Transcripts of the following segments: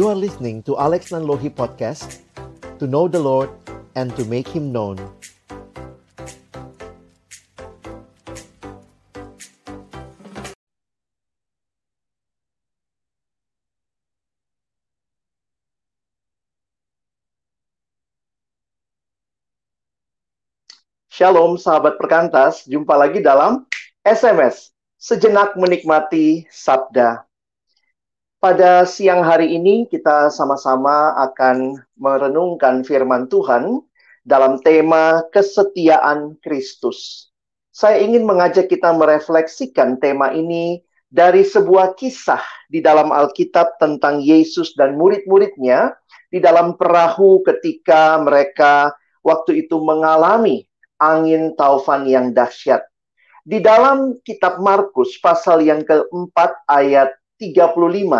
You are listening to Alex Nanlohi Podcast To know the Lord and to make Him known Shalom sahabat perkantas, jumpa lagi dalam SMS Sejenak Menikmati Sabda. Pada siang hari ini kita sama-sama akan merenungkan firman Tuhan dalam tema kesetiaan Kristus. Saya ingin mengajak kita merefleksikan tema ini dari sebuah kisah di dalam Alkitab tentang Yesus dan murid-muridnya di dalam perahu ketika mereka waktu itu mengalami angin taufan yang dahsyat. Di dalam kitab Markus pasal yang keempat ayat 35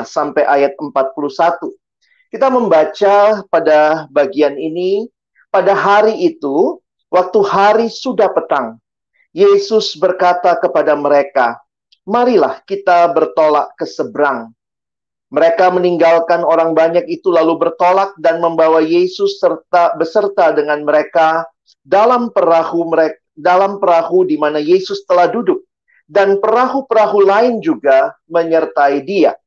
sampai ayat 41. Kita membaca pada bagian ini, pada hari itu, waktu hari sudah petang, Yesus berkata kepada mereka, Marilah kita bertolak ke seberang. Mereka meninggalkan orang banyak itu lalu bertolak dan membawa Yesus serta beserta dengan mereka dalam perahu mereka dalam perahu di mana Yesus telah duduk dan perahu-perahu lain juga menyertai dia.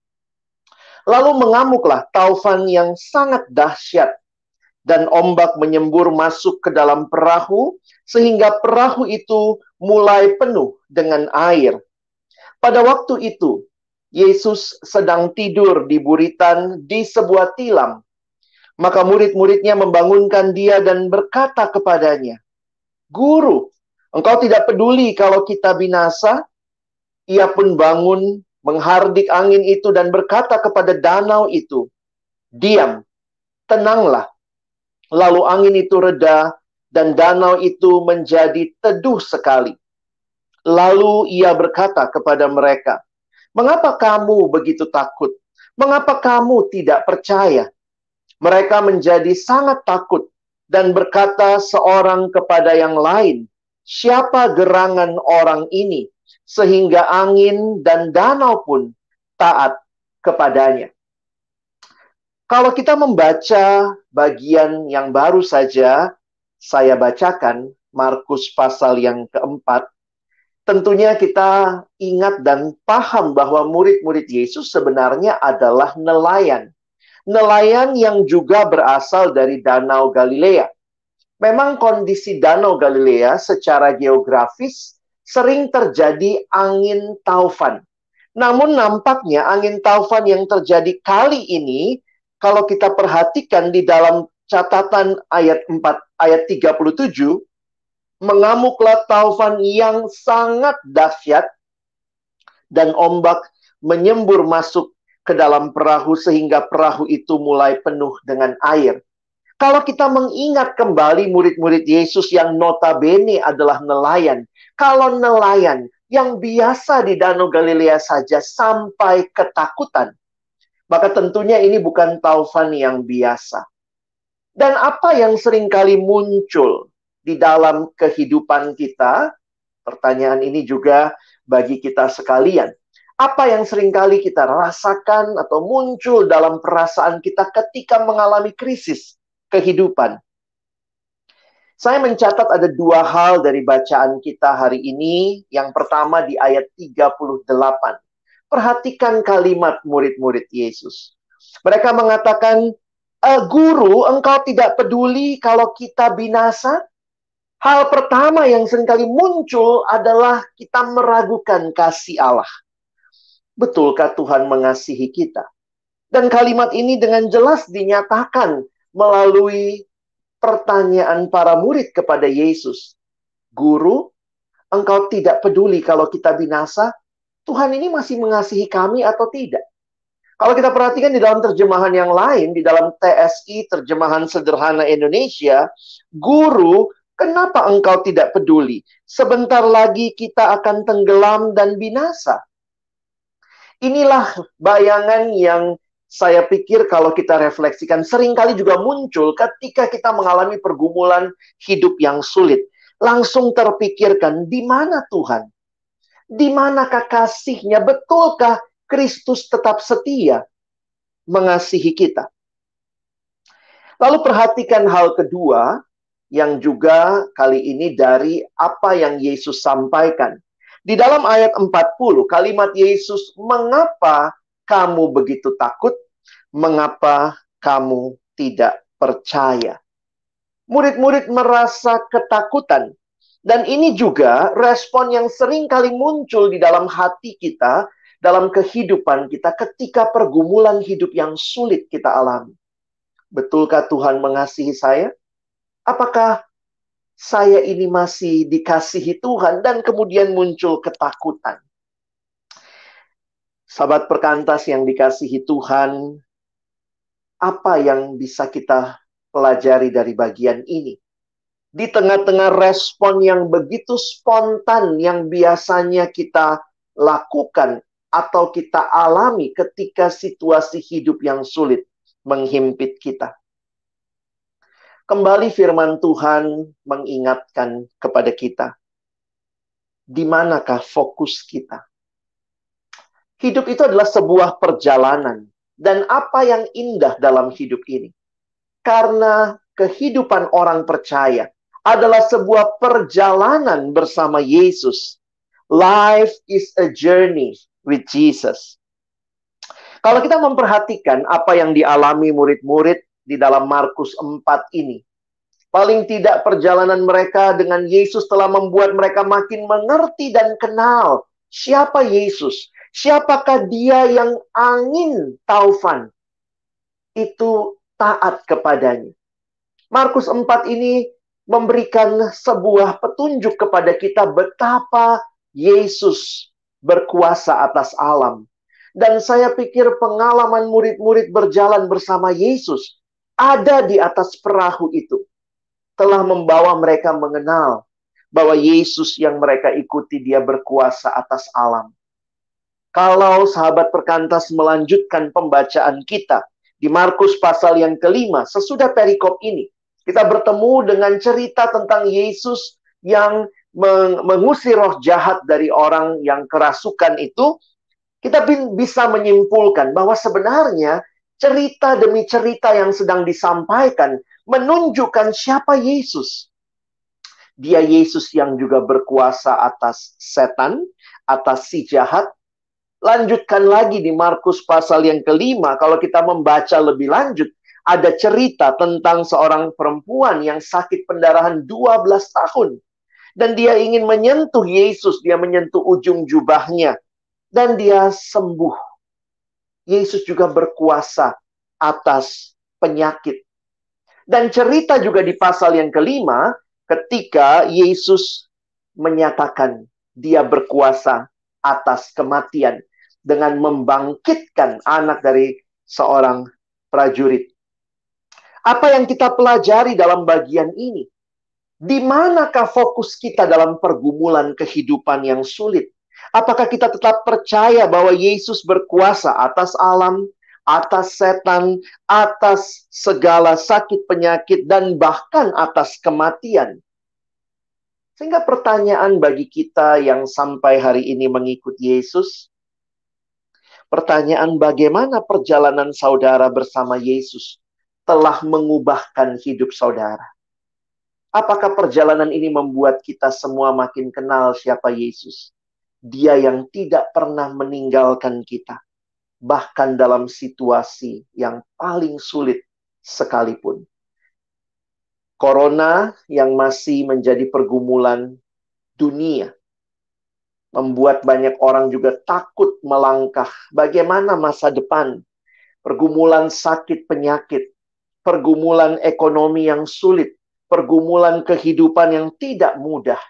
Lalu mengamuklah taufan yang sangat dahsyat dan ombak menyembur masuk ke dalam perahu sehingga perahu itu mulai penuh dengan air. Pada waktu itu, Yesus sedang tidur di buritan di sebuah tilam maka murid-muridnya membangunkan dia dan berkata kepadanya, Guru, engkau tidak peduli kalau kita binasa? Ia pun bangun, menghardik angin itu dan berkata kepada danau itu, Diam, tenanglah. Lalu angin itu reda dan danau itu menjadi teduh sekali. Lalu ia berkata kepada mereka, Mengapa kamu begitu takut? Mengapa kamu tidak percaya? mereka menjadi sangat takut dan berkata seorang kepada yang lain, "Siapa gerangan orang ini sehingga angin dan danau pun taat kepadanya?" Kalau kita membaca bagian yang baru saja saya bacakan, Markus pasal yang keempat, tentunya kita ingat dan paham bahwa murid-murid Yesus sebenarnya adalah nelayan nelayan yang juga berasal dari Danau Galilea. Memang kondisi Danau Galilea secara geografis sering terjadi angin taufan. Namun nampaknya angin taufan yang terjadi kali ini kalau kita perhatikan di dalam catatan ayat 4 ayat 37 mengamuklah taufan yang sangat dahsyat dan ombak menyembur masuk ke dalam perahu sehingga perahu itu mulai penuh dengan air. Kalau kita mengingat kembali murid-murid Yesus yang notabene adalah nelayan. Kalau nelayan yang biasa di Danau Galilea saja sampai ketakutan, maka tentunya ini bukan taufan yang biasa. Dan apa yang sering kali muncul di dalam kehidupan kita? Pertanyaan ini juga bagi kita sekalian apa yang sering kali kita rasakan atau muncul dalam perasaan kita ketika mengalami krisis kehidupan. Saya mencatat ada dua hal dari bacaan kita hari ini. Yang pertama di ayat 38. Perhatikan kalimat murid-murid Yesus. Mereka mengatakan, e, Guru, engkau tidak peduli kalau kita binasa? Hal pertama yang sering kali muncul adalah kita meragukan kasih Allah. Betulkah Tuhan mengasihi kita? Dan kalimat ini dengan jelas dinyatakan melalui pertanyaan para murid kepada Yesus. Guru, engkau tidak peduli kalau kita binasa? Tuhan ini masih mengasihi kami atau tidak? Kalau kita perhatikan di dalam terjemahan yang lain, di dalam TSI, terjemahan sederhana Indonesia, guru, kenapa engkau tidak peduli? Sebentar lagi kita akan tenggelam dan binasa. Inilah bayangan yang saya pikir kalau kita refleksikan sering kali juga muncul ketika kita mengalami pergumulan hidup yang sulit. Langsung terpikirkan, di mana Tuhan? Di manakah kasihnya? Betulkah Kristus tetap setia? mengasihi kita. Lalu perhatikan hal kedua yang juga kali ini dari apa yang Yesus sampaikan. Di dalam ayat 40, kalimat Yesus, "Mengapa kamu begitu takut? Mengapa kamu tidak percaya?" Murid-murid merasa ketakutan. Dan ini juga respon yang sering kali muncul di dalam hati kita, dalam kehidupan kita ketika pergumulan hidup yang sulit kita alami. Betulkah Tuhan mengasihi saya? Apakah saya ini masih dikasihi Tuhan dan kemudian muncul ketakutan. Sahabat perkantas yang dikasihi Tuhan, apa yang bisa kita pelajari dari bagian ini? Di tengah-tengah respon yang begitu spontan yang biasanya kita lakukan atau kita alami ketika situasi hidup yang sulit menghimpit kita. Kembali firman Tuhan mengingatkan kepada kita. Di manakah fokus kita? Hidup itu adalah sebuah perjalanan. Dan apa yang indah dalam hidup ini? Karena kehidupan orang percaya adalah sebuah perjalanan bersama Yesus. Life is a journey with Jesus. Kalau kita memperhatikan apa yang dialami murid-murid di dalam Markus 4 ini. Paling tidak perjalanan mereka dengan Yesus telah membuat mereka makin mengerti dan kenal siapa Yesus. Siapakah dia yang angin taufan itu taat kepadanya. Markus 4 ini memberikan sebuah petunjuk kepada kita betapa Yesus berkuasa atas alam. Dan saya pikir pengalaman murid-murid berjalan bersama Yesus ada di atas perahu itu telah membawa mereka mengenal bahwa Yesus yang mereka ikuti dia berkuasa atas alam. Kalau sahabat perkantas melanjutkan pembacaan kita di Markus pasal yang kelima, sesudah perikop ini, kita bertemu dengan cerita tentang Yesus yang mengusir roh jahat dari orang yang kerasukan itu, kita bisa menyimpulkan bahwa sebenarnya cerita demi cerita yang sedang disampaikan menunjukkan siapa Yesus. Dia Yesus yang juga berkuasa atas setan, atas si jahat. Lanjutkan lagi di Markus pasal yang kelima, kalau kita membaca lebih lanjut, ada cerita tentang seorang perempuan yang sakit pendarahan 12 tahun. Dan dia ingin menyentuh Yesus, dia menyentuh ujung jubahnya. Dan dia sembuh Yesus juga berkuasa atas penyakit. Dan cerita juga di pasal yang kelima, ketika Yesus menyatakan dia berkuasa atas kematian dengan membangkitkan anak dari seorang prajurit. Apa yang kita pelajari dalam bagian ini? Di manakah fokus kita dalam pergumulan kehidupan yang sulit? Apakah kita tetap percaya bahwa Yesus berkuasa atas alam, atas setan, atas segala sakit penyakit, dan bahkan atas kematian? Sehingga pertanyaan bagi kita yang sampai hari ini mengikut Yesus, pertanyaan bagaimana perjalanan saudara bersama Yesus telah mengubahkan hidup saudara. Apakah perjalanan ini membuat kita semua makin kenal siapa Yesus? Dia yang tidak pernah meninggalkan kita, bahkan dalam situasi yang paling sulit sekalipun. Corona yang masih menjadi pergumulan dunia membuat banyak orang juga takut melangkah bagaimana masa depan, pergumulan sakit penyakit, pergumulan ekonomi yang sulit, pergumulan kehidupan yang tidak mudah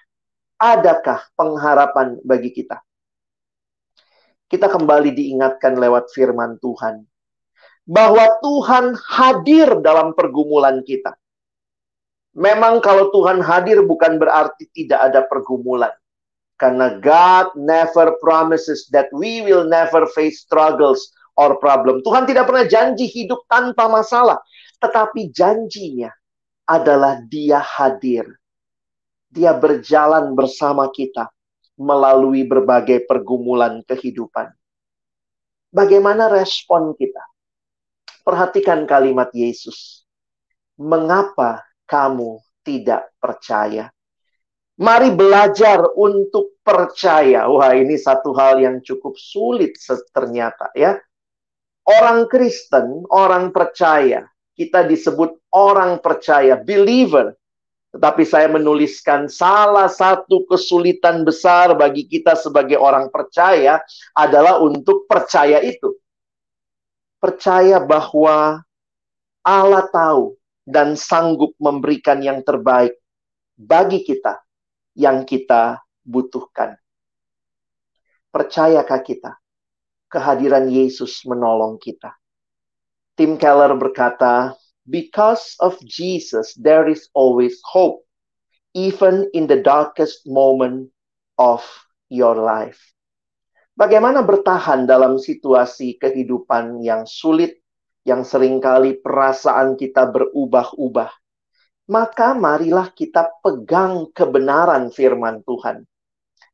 adakah pengharapan bagi kita? Kita kembali diingatkan lewat firman Tuhan bahwa Tuhan hadir dalam pergumulan kita. Memang kalau Tuhan hadir bukan berarti tidak ada pergumulan. Karena God never promises that we will never face struggles or problem. Tuhan tidak pernah janji hidup tanpa masalah. Tetapi janjinya adalah dia hadir dia berjalan bersama kita melalui berbagai pergumulan kehidupan. Bagaimana respon kita? Perhatikan kalimat Yesus. Mengapa kamu tidak percaya? Mari belajar untuk percaya. Wah, ini satu hal yang cukup sulit ternyata ya. Orang Kristen, orang percaya, kita disebut orang percaya, believer. Tetapi saya menuliskan salah satu kesulitan besar bagi kita sebagai orang percaya adalah untuk percaya itu percaya bahwa Allah tahu dan sanggup memberikan yang terbaik bagi kita yang kita butuhkan. Percayakah kita kehadiran Yesus menolong kita? Tim Keller berkata, "Because of Jesus, there is always hope, even in the darkest moment of your life." Bagaimana bertahan dalam situasi kehidupan yang sulit, yang sering kali perasaan kita berubah-ubah? Maka marilah kita pegang kebenaran firman Tuhan.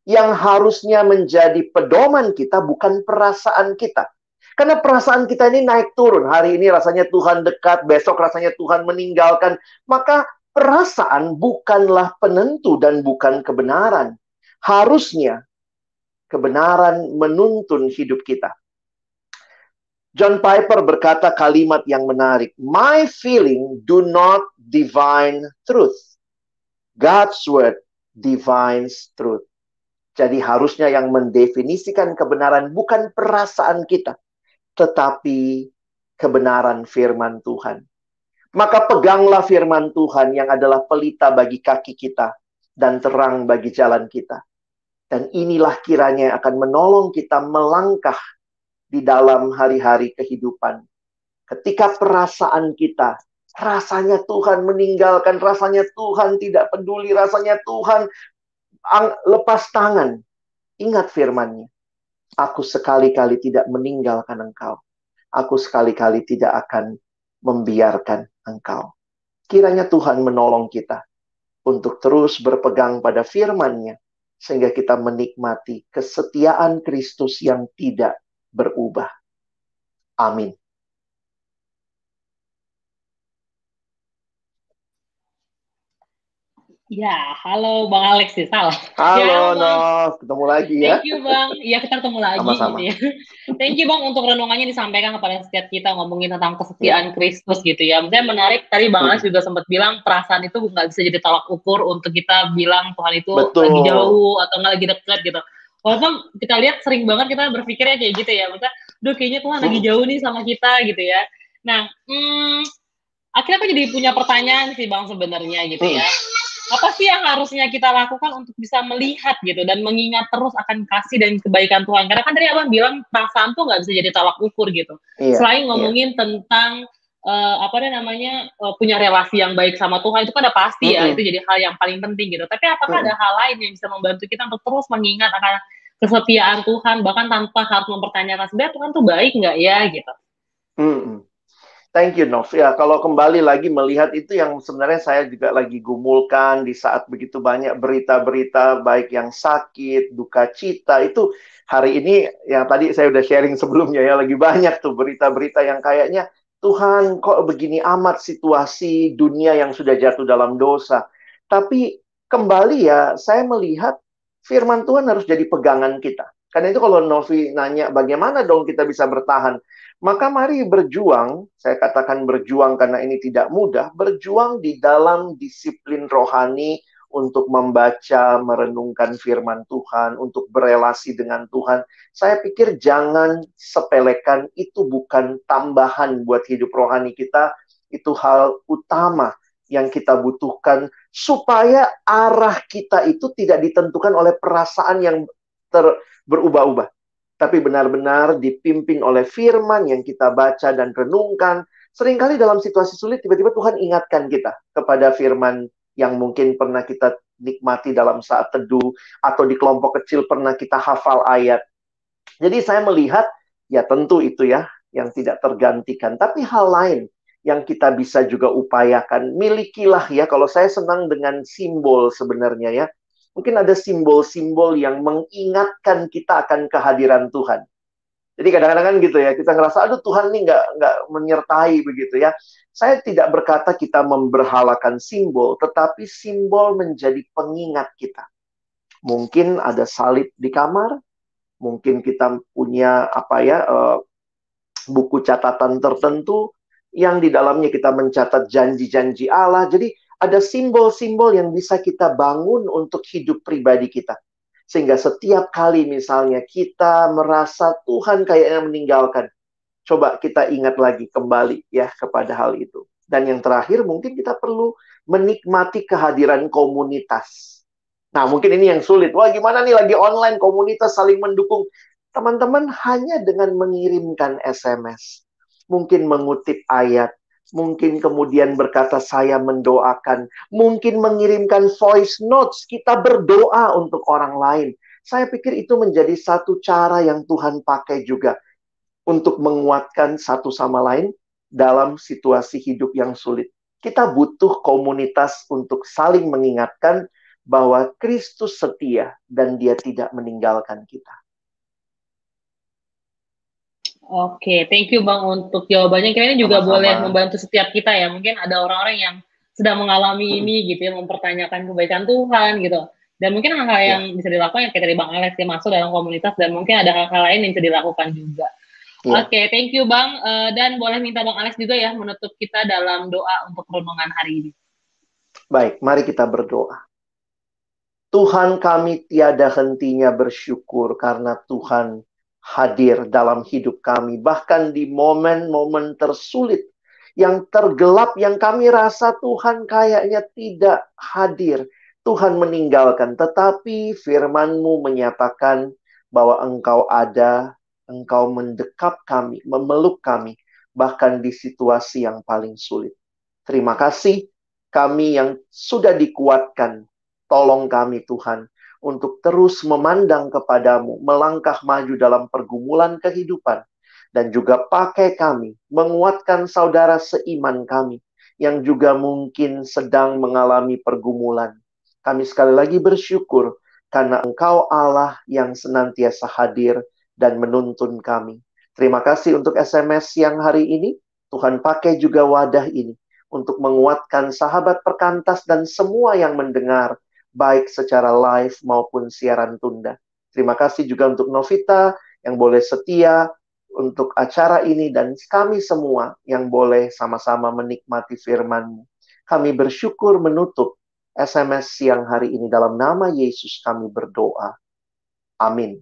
Yang harusnya menjadi pedoman kita bukan perasaan kita. Karena perasaan kita ini naik turun. Hari ini rasanya Tuhan dekat, besok rasanya Tuhan meninggalkan. Maka perasaan bukanlah penentu dan bukan kebenaran. Harusnya kebenaran menuntun hidup kita. John Piper berkata kalimat yang menarik, "My feeling do not divine truth. God's word divines truth." Jadi harusnya yang mendefinisikan kebenaran bukan perasaan kita, tetapi kebenaran firman Tuhan. Maka peganglah firman Tuhan yang adalah pelita bagi kaki kita dan terang bagi jalan kita. Dan inilah kiranya yang akan menolong kita melangkah di dalam hari-hari kehidupan. Ketika perasaan kita, rasanya Tuhan meninggalkan, rasanya Tuhan tidak peduli, rasanya Tuhan lepas tangan. Ingat firmannya. Aku sekali-kali tidak meninggalkan engkau. Aku sekali-kali tidak akan membiarkan engkau. Kiranya Tuhan menolong kita untuk terus berpegang pada firman-Nya sehingga kita menikmati kesetiaan Kristus yang tidak berubah. Amin. Ya, halo Bang Alex sih, salah. Halo, ya, Nov. Ketemu lagi ya. Thank you, Bang. Iya, kita ketemu lagi. Sama-sama. Gitu ya. Thank you, Bang, untuk renungannya disampaikan kepada setiap kita ngomongin tentang kesetiaan ya. Kristus gitu ya. Misalnya menarik, tadi Bang Alex juga sempat bilang perasaan itu nggak bisa jadi tolak ukur untuk kita bilang Tuhan itu Betul. lagi jauh atau nggak lagi dekat gitu. Walaupun kita lihat sering banget kita berpikirnya kayak gitu ya. Misalnya, duh kayaknya Tuhan lagi jauh nih sama kita gitu ya. Nah, hmm, akhirnya aku jadi punya pertanyaan sih Bang sebenarnya gitu ya apa sih yang harusnya kita lakukan untuk bisa melihat gitu dan mengingat terus akan kasih dan kebaikan Tuhan karena kan tadi abang bilang perasaan tuh nggak bisa jadi tolak ukur gitu iya, selain iya. ngomongin iya. tentang uh, apa namanya uh, punya relasi yang baik sama Tuhan itu kan udah pasti mm -hmm. ya itu jadi hal yang paling penting gitu tapi apakah mm -hmm. ada hal lain yang bisa membantu kita untuk terus mengingat akan kesetiaan Tuhan bahkan tanpa harus mempertanyakan sebenarnya Tuhan tuh baik nggak ya gitu mm -hmm. Thank you, Nov. Ya, kalau kembali lagi melihat itu yang sebenarnya saya juga lagi gumulkan di saat begitu banyak berita-berita baik yang sakit, duka cita itu hari ini yang tadi saya udah sharing sebelumnya ya lagi banyak tuh berita-berita yang kayaknya Tuhan kok begini amat situasi dunia yang sudah jatuh dalam dosa. Tapi kembali ya saya melihat firman Tuhan harus jadi pegangan kita. Karena itu kalau Novi nanya bagaimana dong kita bisa bertahan? Maka mari berjuang, saya katakan berjuang karena ini tidak mudah, berjuang di dalam disiplin rohani untuk membaca, merenungkan firman Tuhan, untuk berelasi dengan Tuhan. Saya pikir jangan sepelekan itu bukan tambahan buat hidup rohani kita, itu hal utama yang kita butuhkan supaya arah kita itu tidak ditentukan oleh perasaan yang ter berubah-ubah tapi benar-benar dipimpin oleh firman yang kita baca dan renungkan. Seringkali dalam situasi sulit, tiba-tiba Tuhan ingatkan kita kepada firman yang mungkin pernah kita nikmati dalam saat teduh, atau di kelompok kecil pernah kita hafal ayat. Jadi saya melihat, ya tentu itu ya, yang tidak tergantikan. Tapi hal lain yang kita bisa juga upayakan, milikilah ya, kalau saya senang dengan simbol sebenarnya ya, Mungkin ada simbol-simbol yang mengingatkan kita akan kehadiran Tuhan. Jadi kadang-kadang kan gitu ya, kita ngerasa, aduh Tuhan ini nggak nggak menyertai begitu ya. Saya tidak berkata kita memberhalakan simbol, tetapi simbol menjadi pengingat kita. Mungkin ada salib di kamar, mungkin kita punya apa ya uh, buku catatan tertentu yang di dalamnya kita mencatat janji-janji Allah. Jadi ada simbol-simbol yang bisa kita bangun untuk hidup pribadi kita. Sehingga setiap kali misalnya kita merasa Tuhan kayaknya meninggalkan, coba kita ingat lagi kembali ya kepada hal itu. Dan yang terakhir mungkin kita perlu menikmati kehadiran komunitas. Nah, mungkin ini yang sulit. Wah, gimana nih lagi online komunitas saling mendukung. Teman-teman hanya dengan mengirimkan SMS, mungkin mengutip ayat, mungkin kemudian berkata saya mendoakan, mungkin mengirimkan voice notes, kita berdoa untuk orang lain. Saya pikir itu menjadi satu cara yang Tuhan pakai juga untuk menguatkan satu sama lain dalam situasi hidup yang sulit. Kita butuh komunitas untuk saling mengingatkan bahwa Kristus setia dan dia tidak meninggalkan kita. Oke, thank you Bang untuk jawabannya. Kayaknya juga Sama-sama. boleh membantu setiap kita ya. Mungkin ada orang-orang yang sedang mengalami hmm. ini gitu ya, mempertanyakan kebaikan Tuhan gitu. Dan mungkin hal-hal ya. yang bisa dilakukan yang kayak tadi Bang Alex ya masuk dalam komunitas dan mungkin ada hal-hal lain yang bisa dilakukan juga. Ya. Oke, okay, thank you Bang. Uh, dan boleh minta Bang Alex juga ya menutup kita dalam doa untuk renungan hari ini. Baik, mari kita berdoa. Tuhan kami tiada hentinya bersyukur karena Tuhan hadir dalam hidup kami, bahkan di momen-momen tersulit yang tergelap yang kami rasa Tuhan kayaknya tidak hadir. Tuhan meninggalkan, tetapi firman-Mu menyatakan bahwa Engkau ada, Engkau mendekap kami, memeluk kami, bahkan di situasi yang paling sulit. Terima kasih kami yang sudah dikuatkan. Tolong kami Tuhan untuk terus memandang kepadamu, melangkah maju dalam pergumulan kehidupan, dan juga pakai kami, menguatkan saudara seiman kami, yang juga mungkin sedang mengalami pergumulan. Kami sekali lagi bersyukur karena Engkau Allah yang senantiasa hadir dan menuntun kami. Terima kasih untuk SMS yang hari ini. Tuhan pakai juga wadah ini untuk menguatkan sahabat perkantas dan semua yang mendengar baik secara live maupun siaran tunda. Terima kasih juga untuk Novita yang boleh setia untuk acara ini dan kami semua yang boleh sama-sama menikmati firman-Mu. Kami bersyukur menutup SMS siang hari ini dalam nama Yesus kami berdoa. Amin.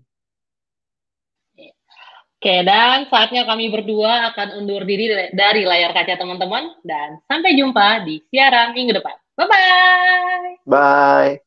Oke, dan saatnya kami berdua akan undur diri dari layar kaca teman-teman. Dan sampai jumpa di siaran minggu depan. Bye-bye. Bye.